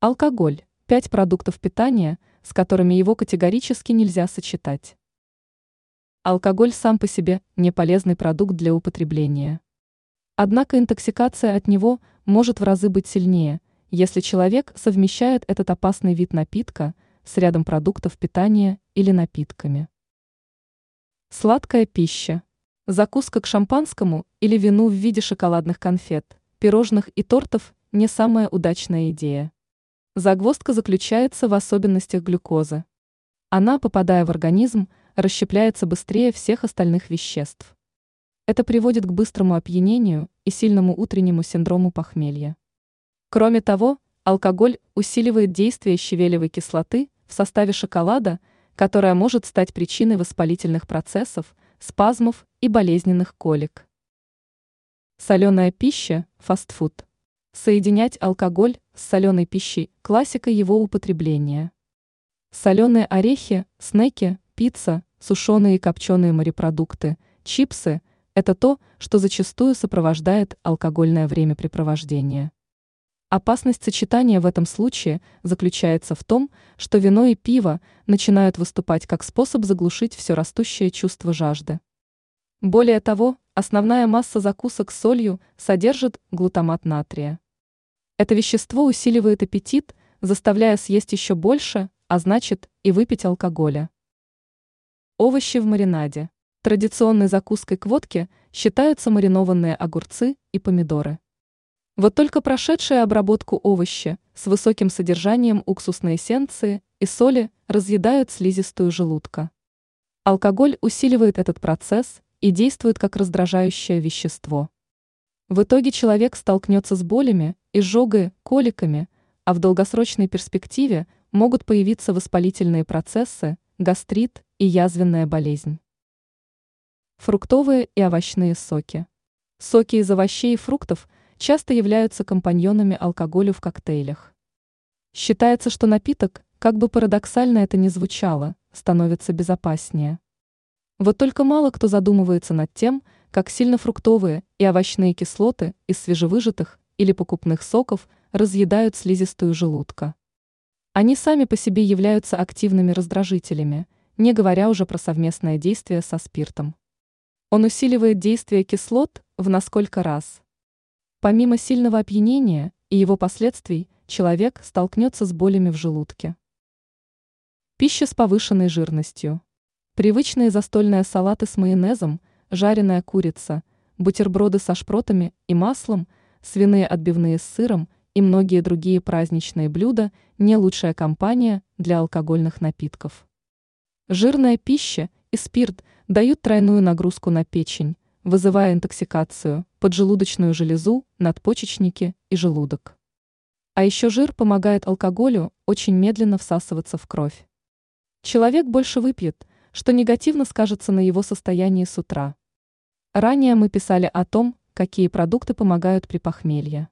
Алкоголь – пять продуктов питания, с которыми его категорически нельзя сочетать. Алкоголь сам по себе не полезный продукт для употребления. Однако интоксикация от него может в разы быть сильнее, если человек совмещает этот опасный вид напитка с рядом продуктов питания или напитками. Сладкая пища. Закуска к шампанскому или вину в виде шоколадных конфет, пирожных и тортов – не самая удачная идея. Загвоздка заключается в особенностях глюкозы. Она, попадая в организм, расщепляется быстрее всех остальных веществ. Это приводит к быстрому опьянению и сильному утреннему синдрому похмелья. Кроме того, алкоголь усиливает действие щавелевой кислоты в составе шоколада – которая может стать причиной воспалительных процессов, спазмов и болезненных колик. Соленая пища, фастфуд. Соединять алкоголь с соленой пищей – классика его употребления. Соленые орехи, снеки, пицца, сушеные и копченые морепродукты, чипсы – это то, что зачастую сопровождает алкогольное времяпрепровождение. Опасность сочетания в этом случае заключается в том, что вино и пиво начинают выступать как способ заглушить все растущее чувство жажды. Более того, основная масса закусок с солью содержит глутамат натрия. Это вещество усиливает аппетит, заставляя съесть еще больше, а значит и выпить алкоголя. Овощи в маринаде. Традиционной закуской к водке считаются маринованные огурцы и помидоры. Вот только прошедшие обработку овощи с высоким содержанием уксусной эссенции и соли разъедают слизистую желудка. Алкоголь усиливает этот процесс и действует как раздражающее вещество. В итоге человек столкнется с болями, изжогой, коликами, а в долгосрочной перспективе могут появиться воспалительные процессы, гастрит и язвенная болезнь. Фруктовые и овощные соки. Соки из овощей и фруктов – часто являются компаньонами алкоголю в коктейлях. Считается, что напиток, как бы парадоксально это ни звучало, становится безопаснее. Вот только мало кто задумывается над тем, как сильно фруктовые и овощные кислоты из свежевыжатых или покупных соков разъедают слизистую желудка. Они сами по себе являются активными раздражителями, не говоря уже про совместное действие со спиртом. Он усиливает действие кислот в насколько раз – Помимо сильного опьянения и его последствий, человек столкнется с болями в желудке. Пища с повышенной жирностью. Привычные застольные салаты с майонезом, жареная курица, бутерброды со шпротами и маслом, свиные отбивные с сыром и многие другие праздничные блюда – не лучшая компания для алкогольных напитков. Жирная пища и спирт дают тройную нагрузку на печень, вызывая интоксикацию, поджелудочную железу, надпочечники и желудок. А еще жир помогает алкоголю очень медленно всасываться в кровь. Человек больше выпьет, что негативно скажется на его состоянии с утра. Ранее мы писали о том, какие продукты помогают при похмелье.